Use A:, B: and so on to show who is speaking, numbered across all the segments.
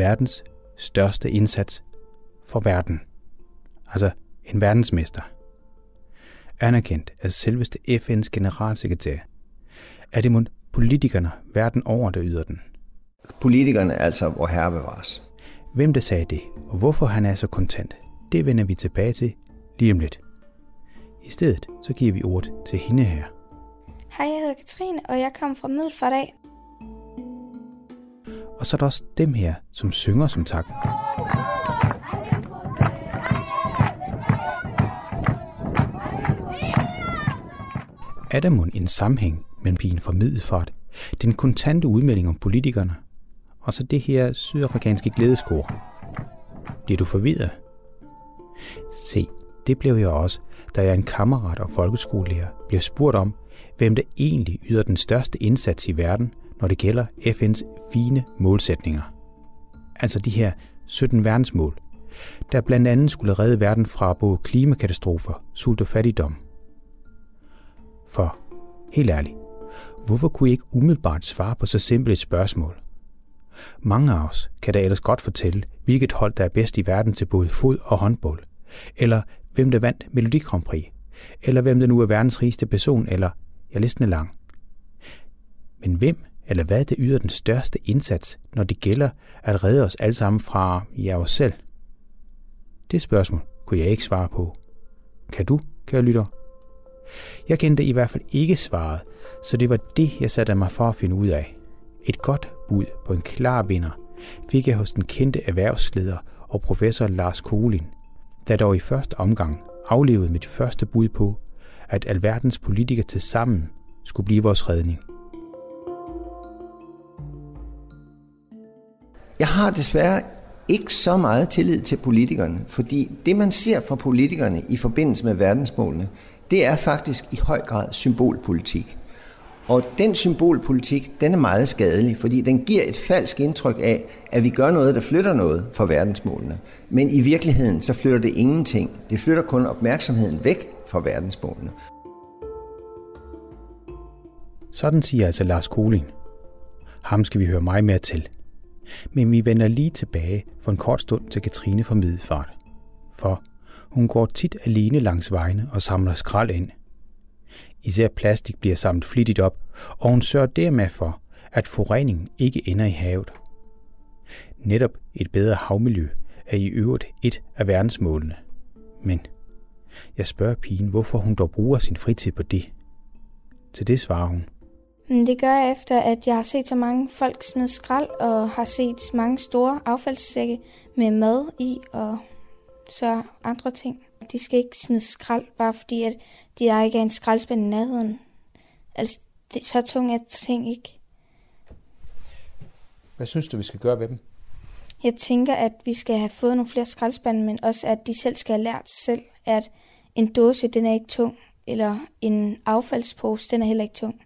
A: verdens største indsats for verden. Altså en verdensmester. Anerkendt af selveste FN's generalsekretær. Er det mod politikerne verden over, der yder den?
B: Politikerne er altså hvor herre bevares.
A: Hvem der sagde det, og hvorfor han er så kontant, det vender vi tilbage til lige om lidt. I stedet så giver vi ordet til hende her.
C: Hej, jeg hedder Katrine, og jeg kommer fra Middelfart af.
A: Og så er der også dem her, som synger som tak. Er der en sammenhæng mellem pigen fra Middelfart, den kontante udmelding om politikerne, og så det her sydafrikanske glædeskor? Bliver du forvirret? Se, det blev jeg også, da jeg en kammerat og folkeskolelærer blev spurgt om, hvem der egentlig yder den største indsats i verden, når det gælder FN's fine målsætninger. Altså de her 17 verdensmål, der blandt andet skulle redde verden fra både klimakatastrofer, sult og fattigdom. For, helt ærligt, hvorfor kunne I ikke umiddelbart svare på så simpelt et spørgsmål? Mange af os kan da ellers godt fortælle, hvilket hold der er bedst i verden til både fod og håndbold, eller hvem der vandt Melodi Grand Prix, eller hvem der nu er verdens rigeste person, eller ja, listen er lang. Men hvem eller hvad der yder den største indsats, når det gælder at redde os alle sammen fra jer os selv? Det spørgsmål kunne jeg ikke svare på. Kan du, kære lytter? Jeg kendte i hvert fald ikke svaret, så det var det, jeg satte mig for at finde ud af. Et godt bud på en klar vinder fik jeg hos den kendte erhvervsleder og professor Lars Kolin, der dog i første omgang aflevede mit første bud på, at alverdens politikere til sammen skulle blive vores redning.
B: Jeg har desværre ikke så meget tillid til politikerne, fordi det, man ser fra politikerne i forbindelse med verdensmålene, det er faktisk i høj grad symbolpolitik. Og den symbolpolitik, den er meget skadelig, fordi den giver et falsk indtryk af, at vi gør noget, der flytter noget for verdensmålene. Men i virkeligheden, så flytter det ingenting. Det flytter kun opmærksomheden væk fra verdensmålene.
A: Sådan siger altså Lars Koling. Ham skal vi høre meget mere til. Men vi vender lige tilbage for en kort stund til Katrine fra Middelfart. For hun går tit alene langs vejene og samler skrald ind. Især plastik bliver samlet flittigt op, og hun sørger dermed for, at forureningen ikke ender i havet. Netop et bedre havmiljø er i øvrigt et af verdensmålene. Men jeg spørger pigen, hvorfor hun dog bruger sin fritid på det. Til det svarer hun.
C: Det gør jeg efter, at jeg har set så mange folk smide skrald, og har set mange store affaldssække med mad i, og så andre ting. De skal ikke smide skrald, bare fordi at de er ikke er en skraldspand i nærheden. Altså, det, så tung er ting ikke.
A: Hvad synes du, vi skal gøre ved dem?
C: Jeg tænker, at vi skal have fået nogle flere skraldspande, men også at de selv skal have lært selv, at en dåse, den er ikke tung, eller en affaldspose, den er heller ikke tung.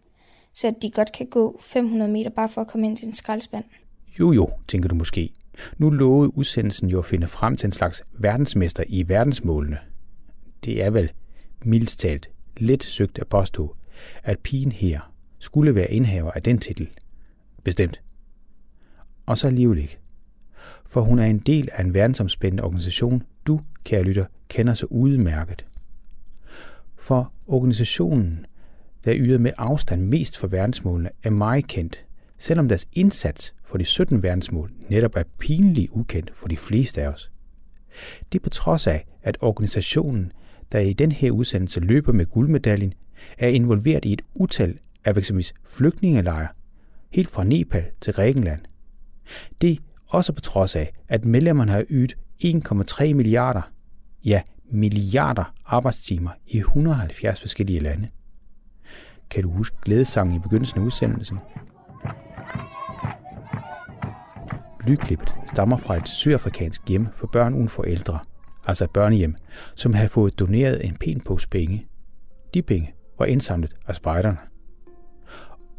C: Så de godt kan gå 500 meter bare for at komme ind til en skraldspand.
A: Jo jo, tænker du måske. Nu lovede udsendelsen jo at finde frem til en slags verdensmester i verdensmålene. Det er vel, mildst talt, lidt søgt at påstå, at pigen her skulle være indhaver af den titel. Bestemt. Og så alligevel ikke. For hun er en del af en verdensomspændende organisation, du, kære lytter, kender så udmærket. For organisationen, der yder med afstand mest for verdensmålene, er meget kendt, selvom deres indsats for de 17 verdensmål netop er pinligt ukendt for de fleste af os. Det er på trods af, at organisationen, der i den her udsendelse løber med guldmedaljen, er involveret i et utal af eksempelvis flygtningelejre, helt fra Nepal til Grækenland. Det er også på trods af, at medlemmerne har ydet 1,3 milliarder, ja milliarder arbejdstimer i 170 forskellige lande. Kan du huske glædesangen i begyndelsen af udsendelsen? Lydklippet stammer fra et sydafrikansk hjem for børn uden forældre, altså et børnehjem, som havde fået doneret en pæn pose penge. De penge var indsamlet af spejderne.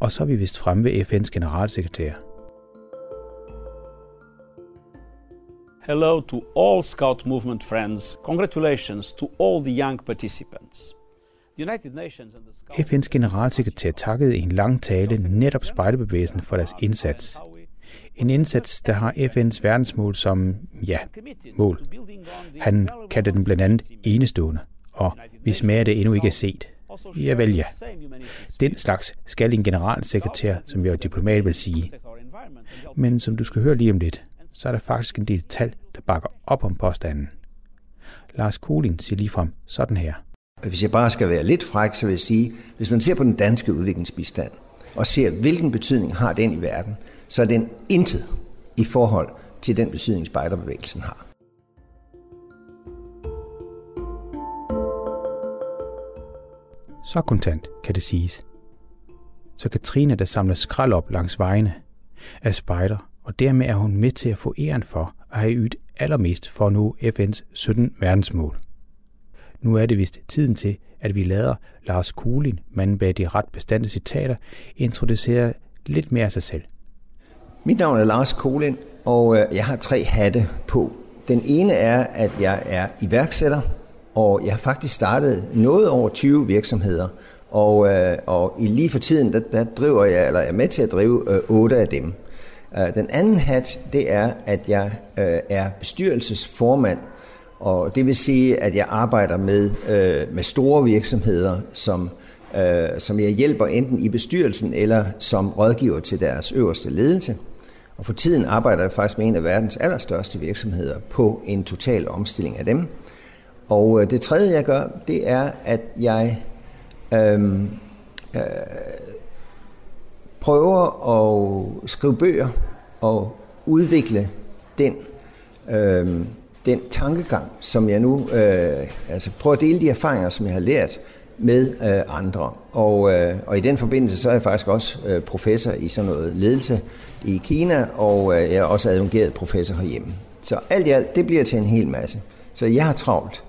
A: Og så er vi vist fremme ved FN's generalsekretær.
D: Hello to all Scout Movement friends. Congratulations to all the young participants.
A: FN's generalsekretær takkede i en lang tale netop spejderbevægelsen for deres indsats. En indsats, der har FN's verdensmål som, ja, mål. Han kaldte den blandt andet enestående, og hvis mere det endnu ikke er set. Ja vel ja. Den slags skal en generalsekretær, som jo diplomat vil sige. Men som du skal høre lige om lidt, så er der faktisk en del tal, der bakker op om påstanden. Lars Kolin siger ligefrem sådan her.
B: Hvis jeg bare skal være lidt fræk, så vil jeg sige, hvis man ser på den danske udviklingsbistand, og ser, hvilken betydning har den i verden, så er den intet i forhold til den betydning, spejderbevægelsen har.
A: Så kontant kan det siges. Så Katrine, der samler skrald op langs vejene, er spejder, og dermed er hun med til at få æren for at have ydt allermest for at nå FN's 17 verdensmål. Nu er det vist tiden til, at vi lader Lars Kulin, manden bag de ret bestandte citater, introducere lidt mere af sig selv.
B: Mit navn er Lars Kulin, og øh, jeg har tre hatte på. Den ene er, at jeg er iværksætter, og jeg har faktisk startet noget over 20 virksomheder. Og, øh, og i lige for tiden, der, der driver jeg, eller jeg er med til at drive øh, otte af dem. Øh, den anden hat, det er, at jeg øh, er bestyrelsesformand, og det vil sige, at jeg arbejder med, øh, med store virksomheder, som, øh, som jeg hjælper enten i bestyrelsen eller som rådgiver til deres øverste ledelse. Og for tiden arbejder jeg faktisk med en af verdens allerstørste virksomheder på en total omstilling af dem. Og øh, det tredje, jeg gør, det er, at jeg øh, øh, prøver at skrive bøger og udvikle den, øh, den tankegang, som jeg nu øh, altså prøver at dele de erfaringer, som jeg har lært med øh, andre. Og, øh, og i den forbindelse så er jeg faktisk også øh, professor i sådan noget ledelse i Kina, og øh, jeg er også adjungeret professor herhjemme. Så alt i alt, det bliver til en hel masse. Så jeg har travlt.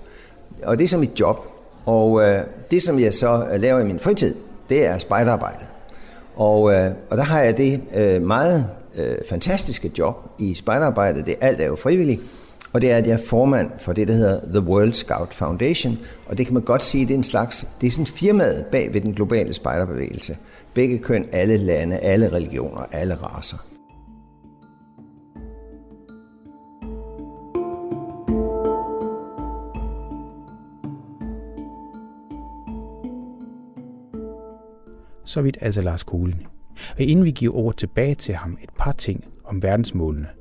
B: Og det er som mit job. Og øh, det, som jeg så øh, laver i min fritid, det er spejderarbejdet. Og, øh, og der har jeg det øh, meget øh, fantastiske job i spejderarbejdet. Det alt er jo frivilligt. Og det er, at jeg er formand for det, der hedder The World Scout Foundation. Og det kan man godt sige, det er en slags, det er sådan firmaet bag ved den globale spejderbevægelse. Begge køn, alle lande, alle religioner, alle raser.
A: Så vidt altså Lars Kuhlen. Og inden vi giver ord tilbage til ham, et par ting om verdensmålene.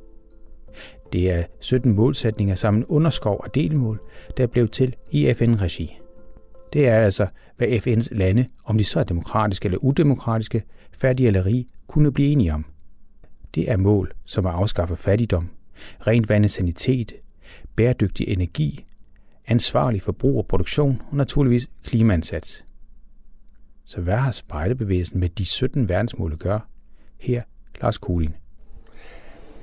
A: Det er 17 målsætninger sammen underskov og delmål, der blev til i FN-regi. Det er altså, hvad FN's lande, om de så er demokratiske eller udemokratiske, fattige eller rige, kunne blive enige om. Det er mål, som at afskaffe fattigdom, rent vand og sanitet, bæredygtig energi, ansvarlig forbrug og produktion og naturligvis klimaansats. Så hvad har spejderbevægelsen med de 17 verdensmål at gøre? Her Lars Kulin.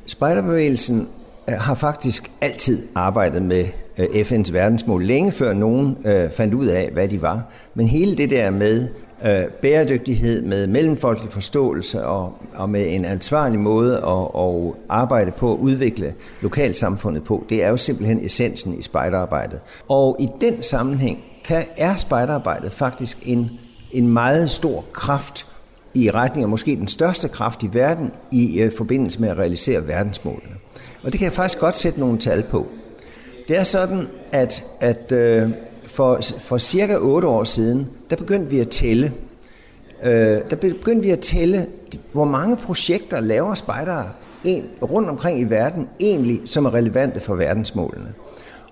B: Spejderbevægelsen Øh, har faktisk altid arbejdet med øh, FN's verdensmål, længe før nogen øh, fandt ud af, hvad de var. Men hele det der med øh, bæredygtighed, med mellemfolkelig forståelse og, og med en ansvarlig måde at, at arbejde på at udvikle lokalsamfundet på, det er jo simpelthen essensen i spejderarbejdet. Og i den sammenhæng kan, er spejderarbejdet faktisk en en meget stor kraft i retning af måske den største kraft i verden i øh, forbindelse med at realisere verdensmålene. Og det kan jeg faktisk godt sætte nogle tal på. Det er sådan, at, at øh, for, for cirka 8 år siden, der begyndte vi at tælle. Øh, der begyndte vi at tælle, hvor mange projekter laver spejdere en, rundt omkring i verden egentlig, som er relevante for verdensmålene.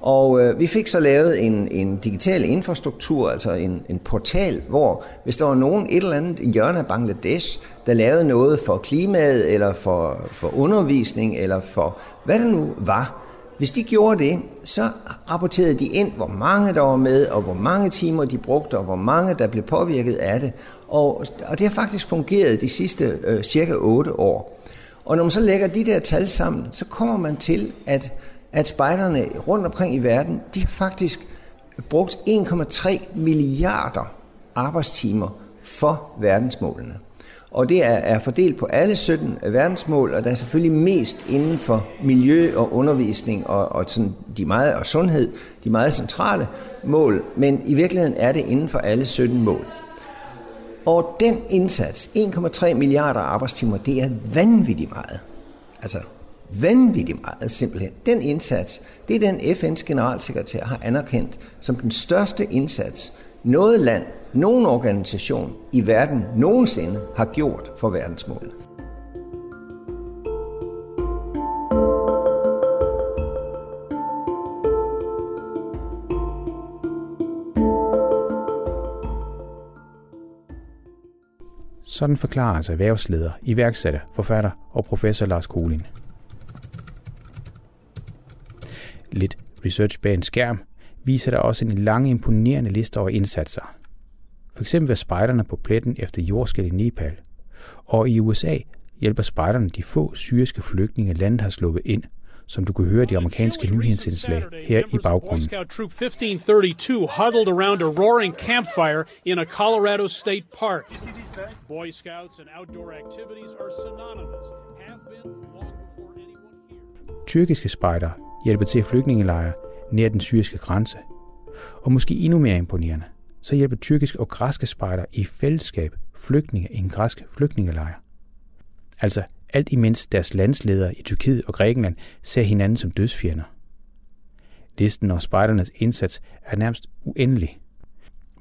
B: Og øh, vi fik så lavet en, en digital infrastruktur, altså en, en portal, hvor hvis der var nogen et eller andet hjørne af Bangladesh, der lavede noget for klimaet, eller for, for undervisning, eller for hvad det nu var, hvis de gjorde det, så rapporterede de ind, hvor mange der var med, og hvor mange timer de brugte, og hvor mange der blev påvirket af det. Og, og det har faktisk fungeret de sidste øh, cirka 8 år. Og når man så lægger de der tal sammen, så kommer man til, at at spejderne rundt omkring i verden, de har faktisk brugt 1,3 milliarder arbejdstimer for verdensmålene. Og det er, er fordelt på alle 17 verdensmål, og der er selvfølgelig mest inden for miljø og undervisning og, og, sådan de meget, og sundhed, de meget centrale mål, men i virkeligheden er det inden for alle 17 mål. Og den indsats, 1,3 milliarder arbejdstimer, det er vanvittigt meget. Altså vanvittigt meget simpelthen. Den indsats, det er den FN's generalsekretær har anerkendt som den største indsats, noget land, nogen organisation i verden nogensinde har gjort for verdensmålet.
A: Sådan forklarer altså erhvervsleder, iværksætter, forfatter og professor Lars Kolin. Lidt research bag en skærm viser der også en lang imponerende liste over indsatser. For eksempel var spejderne på pletten efter jordskæld i Nepal. Og i USA hjælper spejderne de få syriske flygtninge, landet har sluppet ind – som du kan høre de amerikanske nyhedsindslag her i baggrunden.
E: Troop 1532 huddled around a roaring campfire in a Colorado state park. Boy Scouts and outdoor activities are synonymous. Have been long.
A: Tyrkiske spejder hjælper til flygtningelejre nær den syriske grænse. Og måske endnu mere imponerende, så hjælper tyrkiske og græske spejder i fællesskab flygtninge i en græsk flygtningelejr. Altså alt imens deres landsledere i Tyrkiet og Grækenland ser hinanden som dødsfjender. Listen over spejdernes indsats er nærmest uendelig.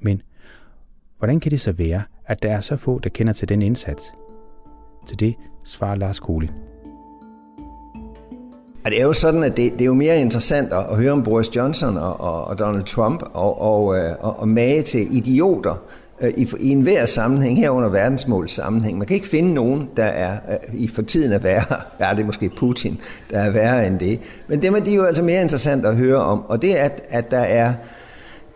A: Men hvordan kan det så være, at der er så få, der kender til den indsats? Til det svarer Lars og
B: Det er jo sådan, at det, det er jo mere interessant at, høre om Boris Johnson og, og, og Donald Trump og, og, øh, og, og mage til idioter, øh, i, i enhver sammenhæng, herunder verdensmåls sammenhæng. Man kan ikke finde nogen, der er øh, i for tiden er værre. Ja, det er måske Putin, der er værre end det. Men dem er de jo altså mere interessant at høre om, og det er, at, at der er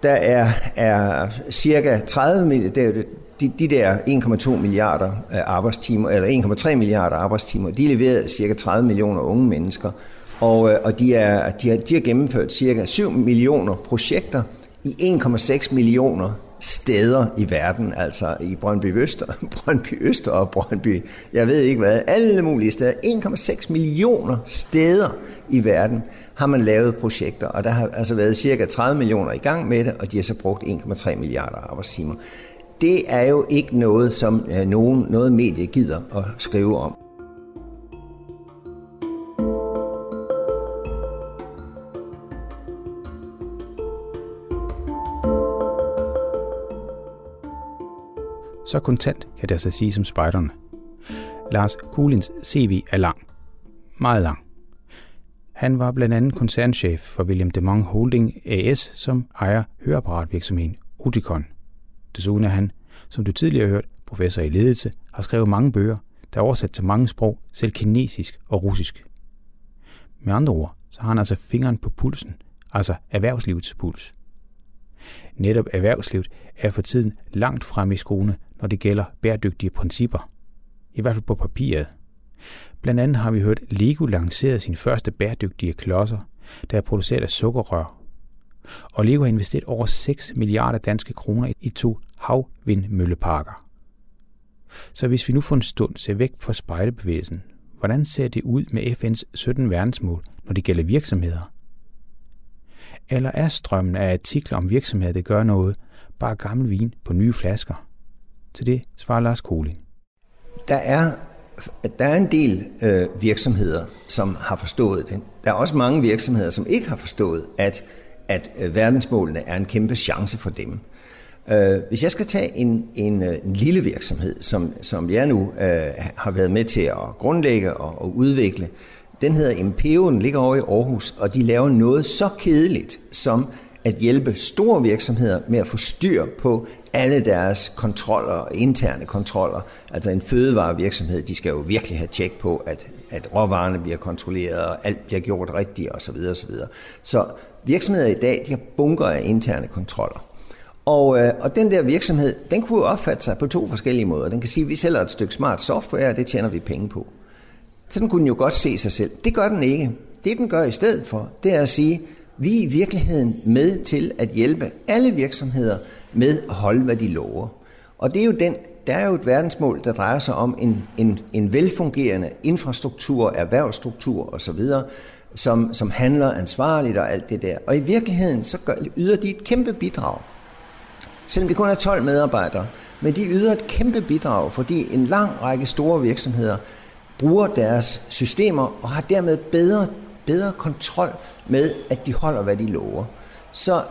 B: der er, er cirka 30 det, de, de der 1,2 milliarder øh, arbejdstimer, eller 1,3 milliarder arbejdstimer, de leverede cirka 30 millioner unge mennesker, og, øh, og de, er, de, har, de har gennemført cirka 7 millioner projekter i 1,6 millioner steder i verden, altså i Brøndby Øster, Brøndby Øster og Brøndby, jeg ved ikke hvad, alle mulige steder, 1,6 millioner steder i verden har man lavet projekter, og der har altså været cirka 30 millioner i gang med det, og de har så brugt 1,3 milliarder arbejdstimer. Det er jo ikke noget, som øh, nogen, noget medie gider at skrive om.
A: Så kontant kan det altså sige som spejderne. Lars Kulins CV er lang. Meget lang. Han var blandt andet koncernchef for William Demong Holding AS, som ejer høreapparatvirksomheden Uticon. Desuden er han, som du tidligere har hørt, professor i ledelse, har skrevet mange bøger, der er oversat til mange sprog, selv kinesisk og russisk. Med andre ord, så har han altså fingeren på pulsen, altså erhvervslivets puls. Netop erhvervslivet er for tiden langt frem i skoene, når det gælder bæredygtige principper. I hvert fald på papiret. Blandt andet har vi hørt Lego lancere sine første bæredygtige klodser, der er produceret af sukkerrør. Og Lego har investeret over 6 milliarder danske kroner i to havvindmølleparker. Så hvis vi nu for en stund ser væk fra spejlebevægelsen, hvordan ser det ud med FN's 17 verdensmål, når det gælder virksomheder? Eller er strømmen af artikler om virksomheder, der gør noget, bare gammel vin på nye flasker? Til det svarer Lars Koling.
B: Der er, der er en del øh, virksomheder, som har forstået det. Der er også mange virksomheder, som ikke har forstået, at, at øh, verdensmålene er en kæmpe chance for dem. Øh, hvis jeg skal tage en, en, øh, en lille virksomhed, som, som jeg nu øh, har været med til at grundlægge og, og udvikle, den hedder Impeo, den ligger over i Aarhus, og de laver noget så kedeligt som at hjælpe store virksomheder med at få styr på alle deres kontroller, interne kontroller. Altså en fødevarevirksomhed, de skal jo virkelig have tjek på, at, at råvarerne bliver kontrolleret, og alt bliver gjort rigtigt osv. osv. Så virksomheder i dag, de har bunker af interne kontroller. Og, øh, og den der virksomhed, den kunne jo opfatte sig på to forskellige måder. Den kan sige, at vi sælger et stykke smart software, og det tjener vi penge på. Sådan kunne den jo godt se sig selv. Det gør den ikke. Det den gør i stedet for, det er at sige, vi er i virkeligheden med til at hjælpe alle virksomheder med at holde, hvad de lover. Og det er jo den, der er jo et verdensmål, der drejer sig om en, en, en velfungerende infrastruktur, erhvervsstruktur osv., som, som handler ansvarligt og alt det der. Og i virkeligheden så gør, yder de et kæmpe bidrag. Selvom det kun er 12 medarbejdere, men de yder et kæmpe bidrag, fordi en lang række store virksomheder bruger deres systemer og har dermed bedre, bedre kontrol med, at de holder, hvad de lover. Så,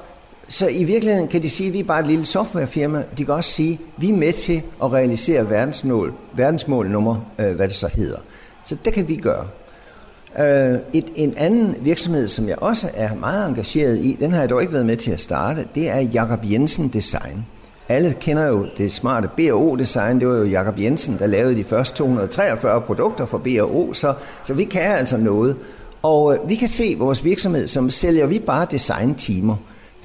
B: så i virkeligheden kan de sige, at vi er bare et lille softwarefirma. De kan også sige, at vi er med til at realisere verdensmål, verdensmål nummer, øh, hvad det så hedder. Så det kan vi gøre. Øh, et, en anden virksomhed, som jeg også er meget engageret i, den har jeg dog ikke været med til at starte, det er Jakob Jensen Design. Alle kender jo det smarte B&O-design. Det var jo Jakob Jensen, der lavede de første 243 produkter for B&O, så, så vi kan altså noget. Og øh, vi kan se vores virksomhed, som sælger vi bare designtimer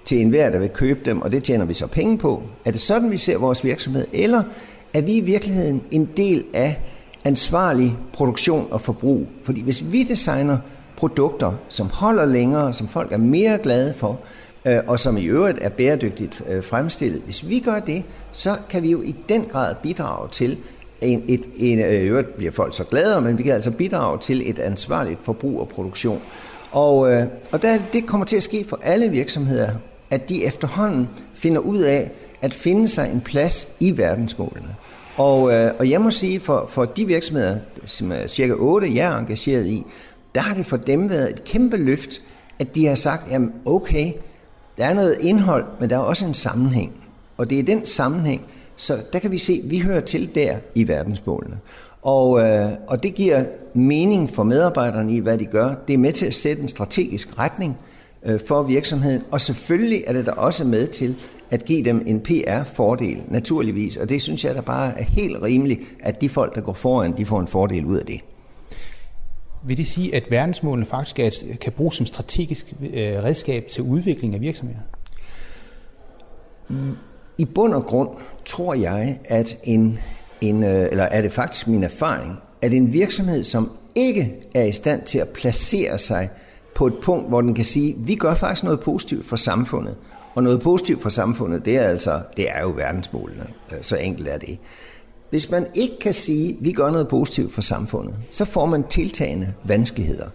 B: til enhver, der vil købe dem, og det tjener vi så penge på. Er det sådan, vi ser vores virksomhed? Eller er vi i virkeligheden en del af ansvarlig produktion og forbrug? Fordi hvis vi designer produkter, som holder længere, som folk er mere glade for, øh, og som i øvrigt er bæredygtigt øh, fremstillet. Hvis vi gør det, så kan vi jo i den grad bidrage til, en, et, en, øh, i øvrigt bliver folk så glade, men vi kan altså bidrage til et ansvarligt forbrug og produktion. Og, og der, det kommer til at ske for alle virksomheder, at de efterhånden finder ud af at finde sig en plads i verdensmålene. Og, øh, og jeg må sige, for, for de virksomheder, som er cirka 8, jeg er engageret i, der har det for dem været et kæmpe løft, at de har sagt, jamen okay, der er noget indhold, men der er også en sammenhæng. Og det er den sammenhæng, så der kan vi se, at vi hører til der i verdensmålene. Og, øh, og det giver mening for medarbejderne i, hvad de gør. Det er med til at sætte en strategisk retning øh, for virksomheden, og selvfølgelig er det der også med til at give dem en PR-fordel, naturligvis. Og det synes jeg der bare er helt rimeligt, at de folk, der går foran, de får en fordel ud af det.
A: Vil det sige, at verdensmålene faktisk er, kan bruges som strategisk øh, redskab til udvikling af virksomheder?
B: I, I bund og grund tror jeg, at en, en, øh, eller er det faktisk min erfaring, at en virksomhed, som ikke er i stand til at placere sig på et punkt, hvor den kan sige, vi gør faktisk noget positivt for samfundet, og noget positivt for samfundet, det er altså, det er jo verdensmålene. Øh, så enkelt er det. Hvis man ikke kan sige, at vi gør noget positivt for samfundet, så får man tiltagende vanskeligheder.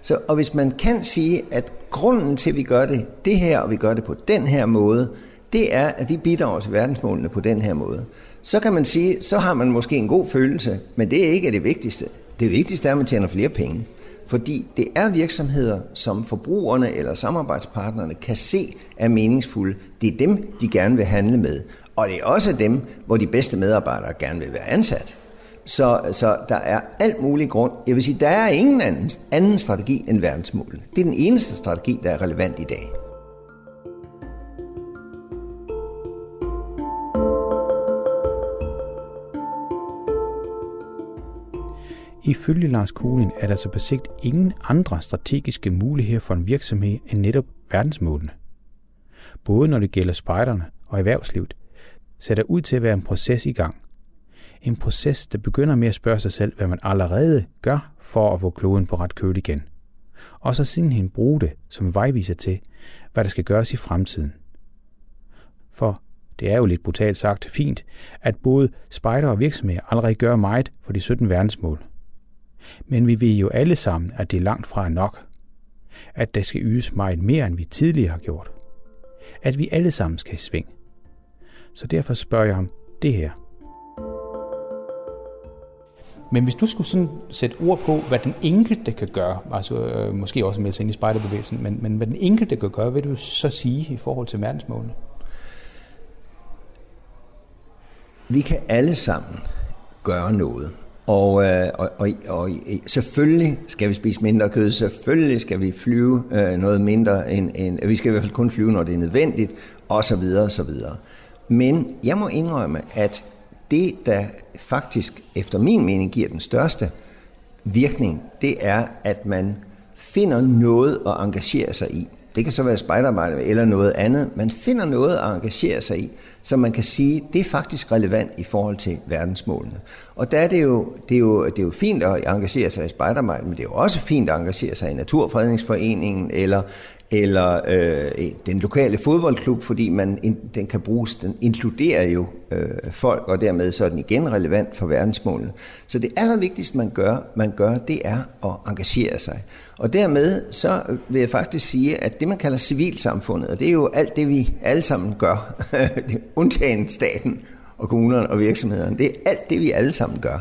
B: Så, og hvis man kan sige, at grunden til, at vi gør det det her, og vi gør det på den her måde, det er, at vi bidrager til verdensmålene på den her måde, så kan man sige, så har man måske en god følelse, men det er ikke det vigtigste. Det vigtigste er, at man tjener flere penge. Fordi det er virksomheder, som forbrugerne eller samarbejdspartnerne kan se er meningsfulde. Det er dem, de gerne vil handle med. Og det er også dem, hvor de bedste medarbejdere gerne vil være ansat. Så, så der er alt mulig grund. Jeg vil sige, der er ingen anden, anden strategi end verdensmålene. Det er den eneste strategi, der er relevant i dag.
A: Ifølge Lars Kolin er der så på sigt ingen andre strategiske muligheder for en virksomhed end netop verdensmålene. Både når det gælder spejderne og erhvervslivet, ser der ud til at være en proces i gang. En proces, der begynder med at spørge sig selv, hvad man allerede gør for at få kloden på ret køl igen. Og så sidenhen bruge det som vejviser til, hvad der skal gøres i fremtiden. For det er jo lidt brutalt sagt fint, at både spejder og virksomheder allerede gør meget for de 17 verdensmål. Men vi ved jo alle sammen, at det er langt fra nok. At der skal ydes meget mere, end vi tidligere har gjort. At vi alle sammen skal i sving. Så derfor spørger jeg om det her. Men hvis du skulle sådan sætte ord på, hvad den enkelte kan gøre, altså øh, måske også melde sig ind i spejderbevægelsen, men, men hvad den enkelte kan gøre, vil du så sige i forhold til verdensmålene?
B: Vi kan alle sammen gøre noget. Og, øh, og, og, og øh, selvfølgelig skal vi spise mindre kød, selvfølgelig skal vi flyve øh, noget mindre, end, end, vi skal i hvert fald kun flyve, når det er nødvendigt, osv. osv. Men jeg må indrømme, at det, der faktisk efter min mening giver den største virkning, det er, at man finder noget at engagere sig i. Det kan så være spejderarbejde eller noget andet. Man finder noget at engagere sig i, som man kan sige, det er faktisk relevant i forhold til verdensmålene. Og der er det jo, det er jo, det er jo fint at engagere sig i spejderarbejde, men det er jo også fint at engagere sig i Naturfredningsforeningen eller eller øh, den lokale fodboldklub, fordi man, den kan bruges, den inkluderer jo øh, folk, og dermed så er den igen relevant for verdensmålene. Så det allervigtigste, man gør, man gør, det er at engagere sig. Og dermed så vil jeg faktisk sige, at det, man kalder civilsamfundet, og det er jo alt det, vi alle sammen gør, undtagen staten og kommunerne og virksomhederne, det er alt det, vi alle sammen gør.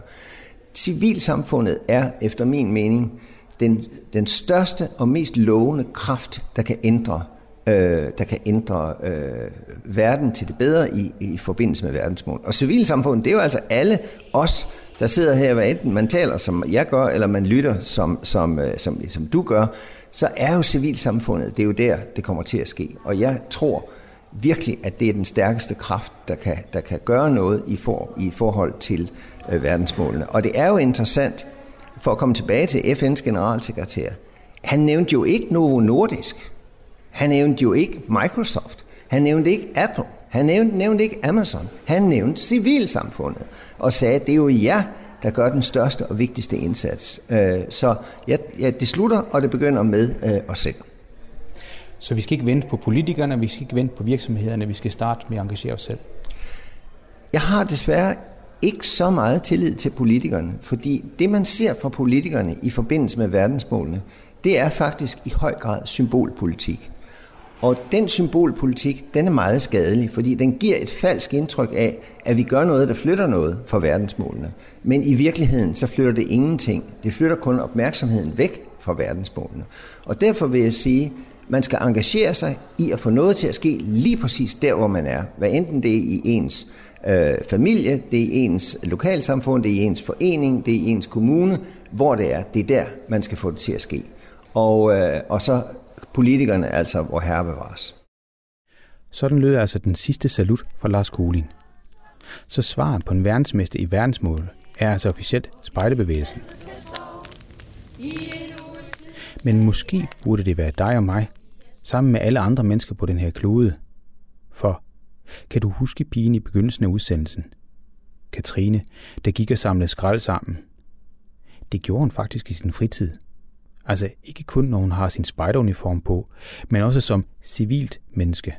B: Civilsamfundet er efter min mening den, den største og mest lovende kraft, der kan ændre øh, der kan ændre øh, verden til det bedre i, i forbindelse med verdensmål. Og civilsamfundet, det er jo altså alle os, der sidder her, hvad enten man taler, som jeg gør, eller man lytter, som, som, øh, som, som du gør, så er jo civilsamfundet, det er jo der, det kommer til at ske. Og jeg tror virkelig, at det er den stærkeste kraft, der kan, der kan gøre noget i, for, i forhold til øh, verdensmålene. Og det er jo interessant, for at komme tilbage til FN's generalsekretær, han nævnte jo ikke Novo Nordisk. Han nævnte jo ikke Microsoft. Han nævnte ikke Apple. Han nævnte, nævnte ikke Amazon. Han nævnte civilsamfundet og sagde, at det er jo jer, der gør den største og vigtigste indsats. Øh, så ja, ja, det slutter, og det begynder med øh, os selv.
A: Så vi skal ikke vente på politikerne, vi skal ikke vente på virksomhederne, vi skal starte med at engagere os selv?
B: Jeg har desværre ikke så meget tillid til politikerne, fordi det man ser fra politikerne i forbindelse med verdensmålene, det er faktisk i høj grad symbolpolitik. Og den symbolpolitik, den er meget skadelig, fordi den giver et falsk indtryk af, at vi gør noget, der flytter noget for verdensmålene. Men i virkeligheden, så flytter det ingenting. Det flytter kun opmærksomheden væk fra verdensmålene. Og derfor vil jeg sige, man skal engagere sig i at få noget til at ske lige præcis der, hvor man er. Hvad enten det er i ens øh, familie, det er i ens lokalsamfund, det er i ens forening, det er i ens kommune, hvor det er. Det er der, man skal få det til at ske. Og, øh, og så politikerne altså, hvor herre bevares.
A: Sådan lød altså den sidste salut fra Lars Kuling. Så svaret på en verdensmester i verdensmål er altså officielt spejlebevægelsen. Men måske burde det være dig og mig, sammen med alle andre mennesker på den her klode. For kan du huske pigen i begyndelsen af udsendelsen? Katrine, der gik og samlede skrald sammen. Det gjorde hun faktisk i sin fritid. Altså ikke kun når hun har sin spejderuniform på, men også som civilt menneske.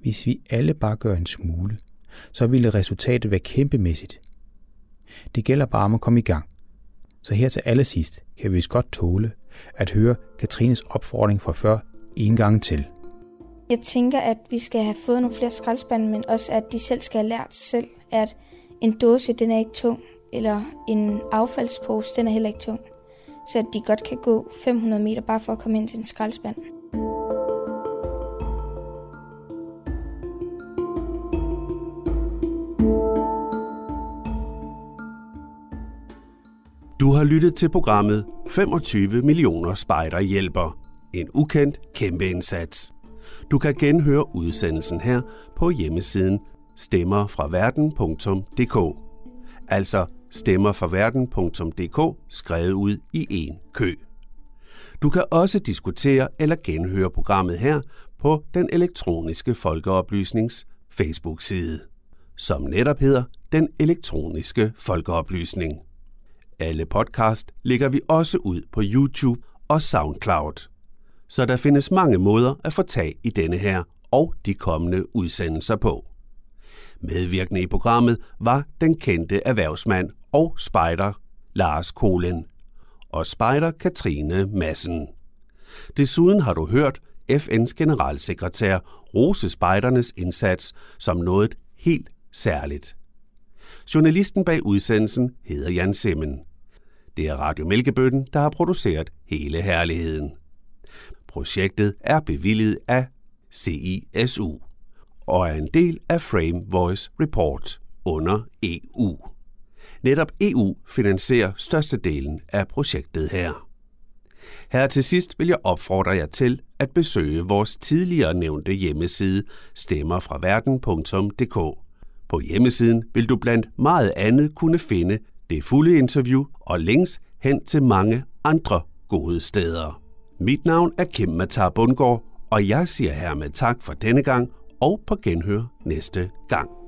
A: Hvis vi alle bare gør en smule, så ville resultatet være kæmpemæssigt. Det gælder bare om at komme i gang. Så her til allersidst kan vi vist godt tåle at høre Katrines opfordring fra før en gang til.
C: Jeg tænker, at vi skal have fået nogle flere skraldespande, men også at de selv skal have lært selv, at en dåse, den er ikke tung, eller en affaldspose, den er heller ikke tung. Så de godt kan gå 500 meter bare for at komme ind til en skraldespand.
F: Du har lyttet til programmet 25 millioner spejder hjælper. En ukendt kæmpe indsats. Du kan genhøre udsendelsen her på hjemmesiden stemmerfraverden.dk. Altså stemmerforverden.dk skrevet ud i en kø. Du kan også diskutere eller genhøre programmet her på den elektroniske folkeoplysnings Facebook-side, som netop hedder Den Elektroniske Folkeoplysning. Alle podcast lægger vi også ud på YouTube og SoundCloud. Så der findes mange måder at få tag i denne her og de kommende udsendelser på. Medvirkende i programmet var den kendte erhvervsmand og spejder Lars Kolen og spejder Katrine Massen. Desuden har du hørt FN's generalsekretær rose spejdernes indsats som noget helt særligt. Journalisten bag udsendelsen hedder Jan Simmen. Det er Radio Mælkebøtten, der har produceret hele herligheden. Projektet er bevilget af CISU og er en del af Frame Voice Report under EU. Netop EU finansierer størstedelen af projektet her. Her til sidst vil jeg opfordre jer til at besøge vores tidligere nævnte hjemmeside stemmerfraverden.dk. På hjemmesiden vil du blandt meget andet kunne finde det fulde interview og links hen til mange andre gode steder. Mit navn er Kim Matar Bundgaard, og jeg siger hermed tak for denne gang og på genhør næste gang.